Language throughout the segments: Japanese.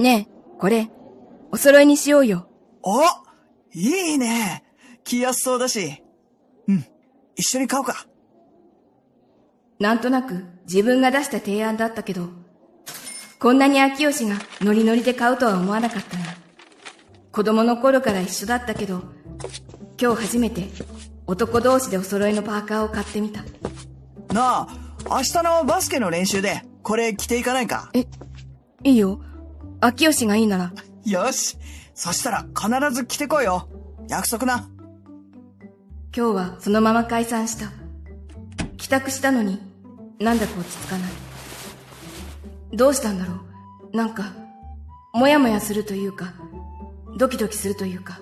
ねえ、これ、お揃いにしようよ。おいいね。着やすそうだし。うん。一緒に買おうか。なんとなく自分が出した提案だったけど、こんなに秋吉がノリノリで買うとは思わなかったな。子供の頃から一緒だったけど、今日初めて男同士でお揃いのパーカーを買ってみた。なあ、明日のバスケの練習でこれ着ていかないか？え、いいよ。秋吉がいいなら。よし。そしたら必ず着てこいよ。約束な。今日はそのまま解散した。帰宅したのに、なんだか落ち着かない。どうしたんだろう。なんか、もやもやするというか、ドキドキするというか。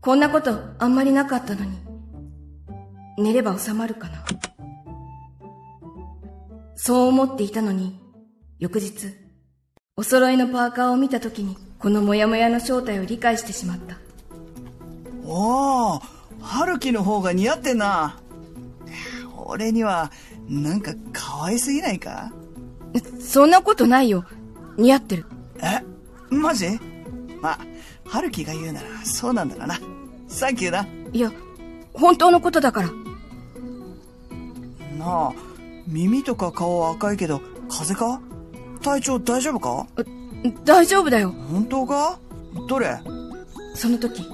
こんなことあんまりなかったのに。寝れば収まるかな。そう思っていたのに、翌日、お揃いのパーカーを見た時に、このモヤモヤの正体を理解してしまった。おー、春樹の方が似合ってんな。俺には、なんか可愛すぎないか？そんなことないよ。似合ってる。え？マジ？まあ、春樹が言うならそうなんだろうな。サンキューな。いや、本当のことだから。なあ、耳とか顔は赤いけど、風邪か？体調大丈夫か？大丈夫だよ。本当か？どれ？その時、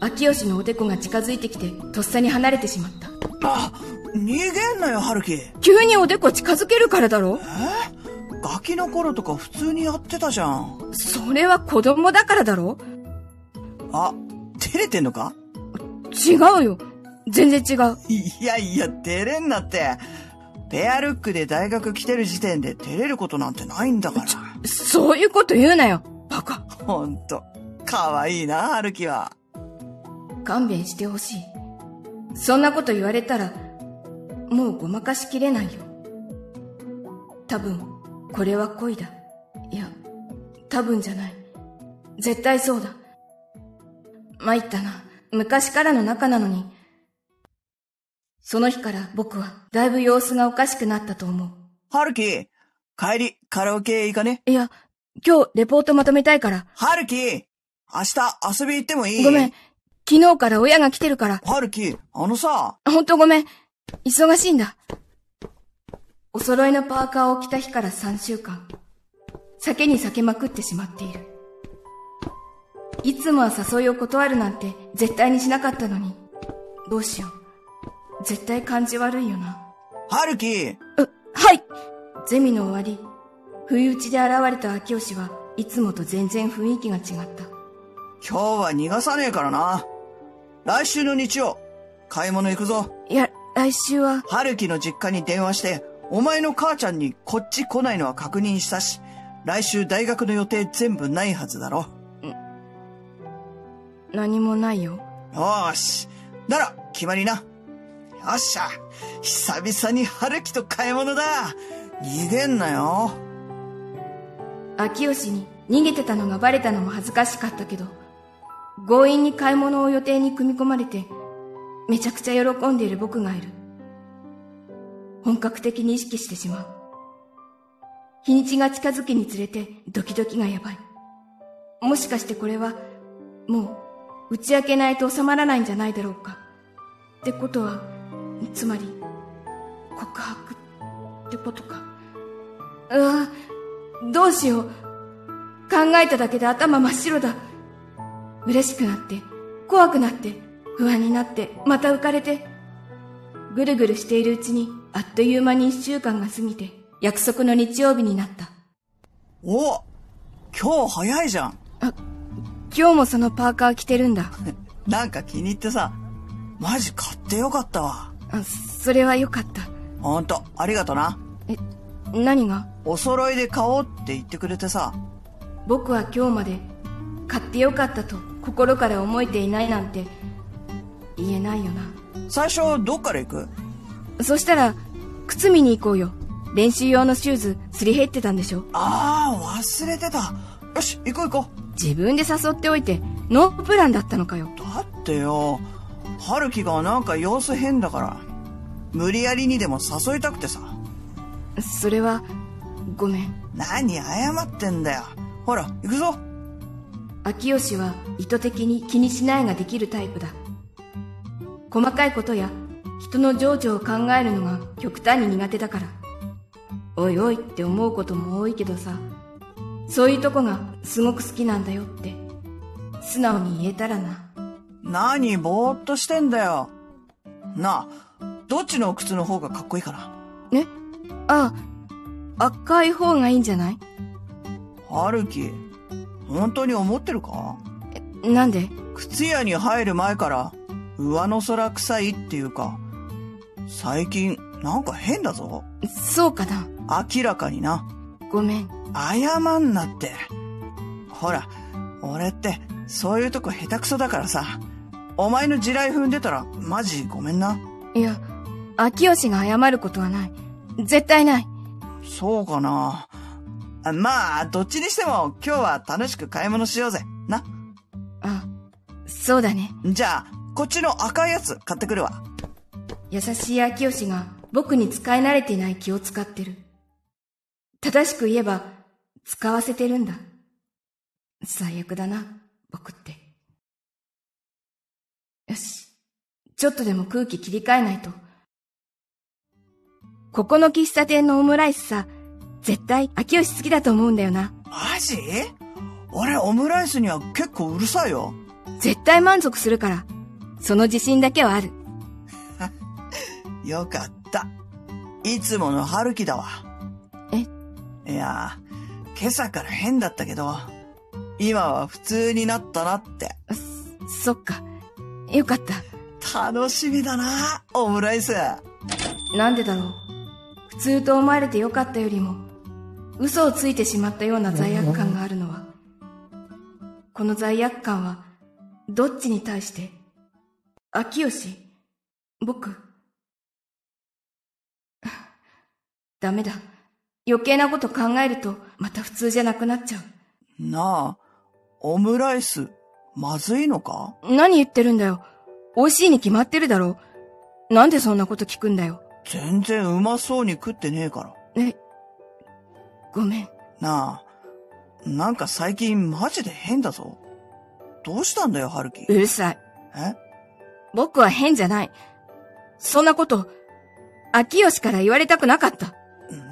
秋吉のおでこが近づいてきて、とっさに離れてしまった。あ、逃げんなよ、春樹。急におでこ近づけるからだろ？え？ガキの頃とか普通にやってたじゃん。それは子供だからだろ？あ、照れてんのか？違うよ。全然違う。いやいや、照れんなって。ペアルックで大学来てる時点で照れることなんてないんだから。そういうこと言うなよ。バカ。ほんと。かわいいな、春樹は。勘弁してほしい。そんなこと言われたら、もうごまかしきれないよ。多分、これは恋だ。いや、多分じゃない。絶対そうだ。参ったな。昔からの仲なのに。その日から僕はだいぶ様子がおかしくなったと思う。春樹、帰り、カラオケ行かね？いや、今日レポートまとめたいから。春樹、明日遊び行ってもいい？ごめん。昨日から親が来てるから。春樹、あのさ。ほんとごめん。忙しいんだ。お揃いのパーカーを着た日から3週間。酒に酒まくってしまっている。いつもは誘いを断るなんて絶対にしなかったのに。どうしよう。絶対感じ悪いよな。春樹う、はいゼミの終わり、不意打ちで現れた秋吉はいつもと全然雰囲気が違った。今日は逃がさねえからな。来週の日曜、買い物行くぞ。いや、来週は、春樹の実家に電話して、お前の母ちゃんにこっち来ないのは確認したし、来週大学の予定全部ないはずだろ。何もないよ。よーし。なら、決まりな。よっしゃ。久々に春樹と買い物だ。逃げんなよ。秋吉に逃げてたのがバレたのも恥ずかしかったけど、強引に買い物を予定に組み込まれて、めちゃくちゃ喜んでいる僕がいる。本格的に意識してしまう。日にちが近づくにつれてドキドキがやばい。もしかしてこれは、もう打ち明けないと収まらないんじゃないだろうか。ってことは、つまり、告白ってことか。うわどうしよう。考えただけで頭真っ白だ。嬉しくなって、怖くなって、不安になって、また浮かれて。ぐるぐるしているうちに、あっという間に一週間が過ぎて、約束の日曜日になった。お今日早いじゃん。今日もそのパーカー着てるんだ。なんか気に入ってさ、マジ買ってよかったわ。あそれはよかった。ほんと、ありがとな。え、何が？お揃いで買おうって言ってくれてさ。僕は今日まで、買ってよかったと心から思えていないなんて、言えないよな。最初、どっから行く？そしたら、靴見に行こうよ。練習用のシューズ、すり減ってたんでしょああ、忘れてた。よし、行こう行こ自分で誘っておいて、ノープランだったのかよ。う。だってよ、春樹がなんか様子変だから、無理やりにでも誘いたくてさ。それは、ごめん。何謝ってんだよ。ほら、行くぞ。秋吉は意図的に気にしないができるタイプだ。細かいことや人の情緒を考えるのが極端に苦手だから。おいおいって思うことも多いけどさ、そういうとこがすごく好きなんだよって、素直に言えたらな。何ぼーっとしてんだよ。なあ、どっちの靴の方がかっこいいかな？え？ああ、赤い方がいいんじゃない？春樹、本当に思ってるか？なんで？靴屋に入る前から上の空臭いっていうか、最近なんか変だぞ。そうかな明らかにな。ごめん。謝んなって。ほら、俺ってそういうとこ下手くそだからさ。お前の地雷踏んでたらマジごめんな。いや、秋吉が謝ることはない。絶対ない。そうかな。まあ、どっちにしても今日は楽しく買い物しようぜ。な。あ、そうだね。じゃあ、こっちの赤いやつ買ってくるわ。優しい秋吉が僕に使い慣れていない気を使ってる。正しく言えば、使わせてるんだ。最悪だな、僕って。よし。ちょっとでも空気切り替えないと。ここの喫茶店のオムライスさ、絶対秋吉好きだと思うんだよな。マジ？俺オムライスには結構うるさいよ。絶対満足するから、その自信だけはある。よかった。いつもの春樹だわ。え？いや、今朝から変だったけど、今は普通になったなって。そっか。よかった。楽しみだな、オムライス。なんでだろう。普通と思われてよかったよりも、嘘をついてしまったような罪悪感があるのは、この罪悪感は、どっちに対して、秋吉、僕、ダメだ。余計なこと考えると、また普通じゃなくなっちゃう。なあ、オムライス、まずいのか？何言ってるんだよ。美味しいに決まってるだろ。なんでそんなこと聞くんだよ。全然うまそうに食ってねえから。え、ごめん。なあ、なんか最近マジで変だぞ。どうしたんだよ、春樹。うるさい。え？僕は変じゃない。そんなこと、秋吉から言われたくなかった。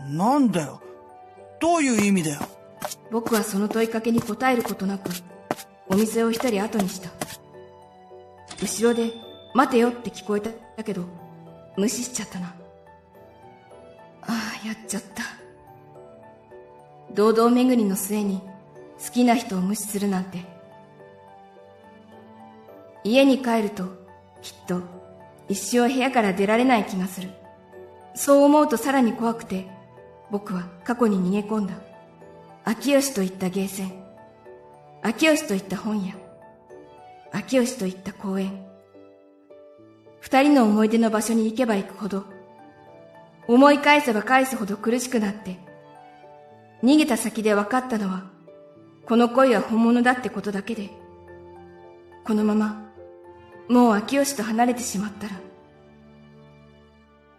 なんだよ。どういう意味だよ。僕はその問いかけに答えることなく、お店を一人後にした。後ろで、待てよって聞こえたけど、無視しちゃったな。ああ、やっちゃった。堂々巡りの末に、好きな人を無視するなんて。家に帰ると、きっと、一生部屋から出られない気がする。そう思うとさらに怖くて、僕は過去に逃げ込んだ。秋吉といったゲーセン。秋吉といった本屋。秋吉といった公園。二人の思い出の場所に行けば行くほど、思い返せば返すほど苦しくなって、逃げた先で分かったのは、この恋は本物だってことだけで、このまま、もう秋吉と離れてしまったら、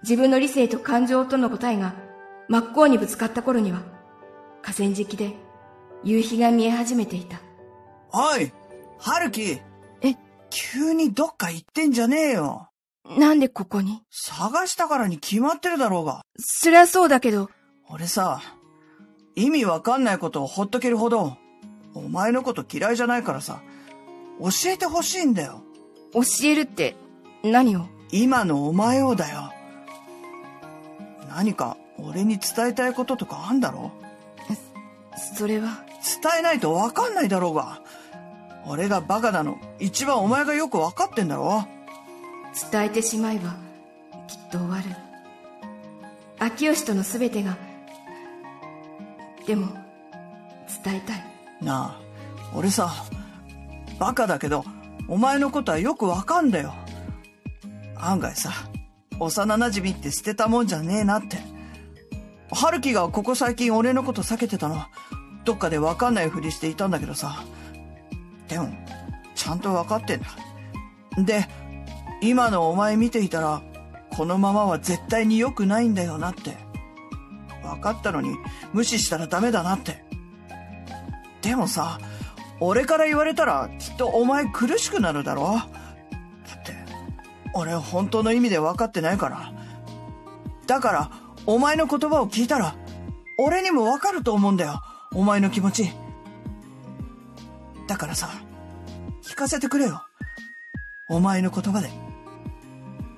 自分の理性と感情との答えが真っ向にぶつかった頃には、河川敷で夕日が見え始めていた。おい春樹急にどっか行ってんじゃねえよ。なんでここに？探したからに決まってるだろうが。そりゃそうだけど。俺さ、意味わかんないことをほっとけるほど、お前のこと嫌いじゃないからさ、教えてほしいんだよ。教えるって何を？今のお前をだよ。何か俺に伝えたいこととかあんだろ？それは？伝えないとわかんないだろうが。俺がバカなの、一番お前がよくわかってんだろ伝えてしまえば、きっと終わる。秋吉との全てが、でも、伝えたい。なあ、俺さ、バカだけど、お前のことはよくわかんだよ。案外さ、幼馴染って捨てたもんじゃねえなって。春樹がここ最近俺のこと避けてたのは、どっかでわかんないふりしていたんだけどさ。でも、ちゃんとわかってんだ。で、今のお前見ていたら、このままは絶対に良くないんだよなって。分かったのに無視したらダメだなって。でもさ、俺から言われたらきっとお前苦しくなるだろだって、俺本当の意味で分かってないから。だから、お前の言葉を聞いたら、俺にも分かると思うんだよ。お前の気持ち。だからさ、聞かせてくれよ。お前の言葉で。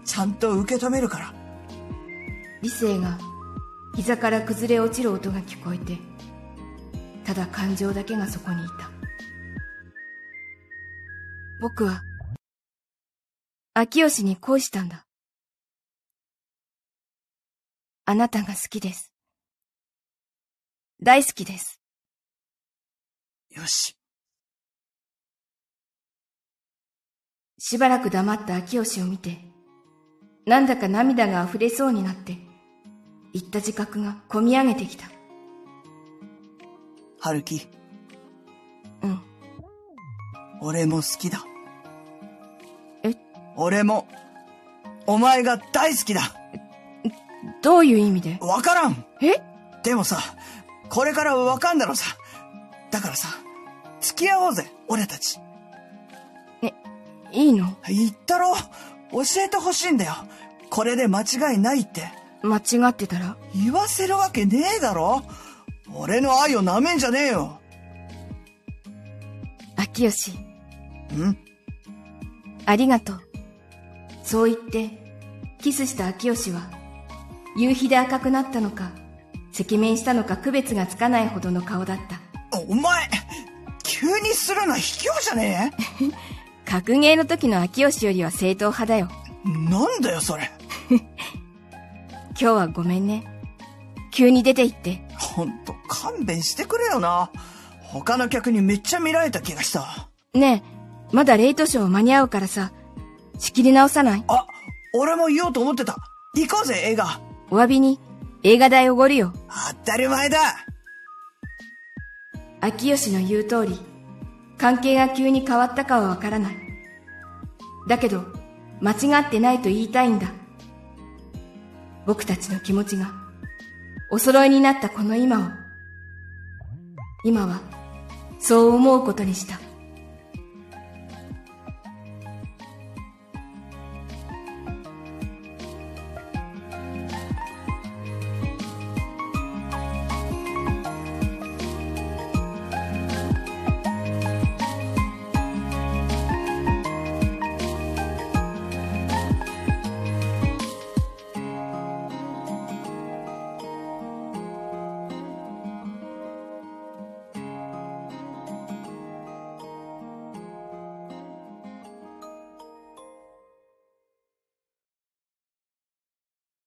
ちゃんと受け止めるから。理性が膝から崩れ落ちる音が聞こえて、ただ感情だけがそこにいた。僕は、秋吉に恋したんだ。あなたが好きです。大好きです。よし。しばらく黙った秋吉を見て、なんだか涙が溢れそうになって、言った自覚がこみ上げてきた。春樹。うん。俺も好きだ。え？俺も、お前が大好きだ。どういう意味で？わからんえ？でもさ、これからわかんだろさ。だからさ、付き合おうぜ、俺たち。え、いいの？言ったろ教えてほしいんだよ。これで間違いないって。間違ってたら？言わせるわけねえだろ俺の愛を舐めんじゃねえよ。秋吉。ん？ありがとう。そう言って、キスした秋吉は、夕日で赤くなったのか、赤面したのか区別がつかないほどの顔だった。お前、急にするのは卑怯じゃねえ？格ゲーの時の秋吉よりは正統派だよ。なんだよ、それ。今日はごめんね。急に出て行って。ほんと、勘弁してくれよな。他の客にめっちゃ見られた気がした。ねえ、まだレイトショー間に合うからさ、仕切り直さない？あ、俺も言おうと思ってた。行こうぜ、映画。お詫びに、映画代おごるよ。当たり前だ秋吉の言う通り、関係が急に変わったかはわからない。だけど、間違ってないと言いたいんだ。僕たちの気持ちが、お揃いになったこの今を、今は、そう思うことにした。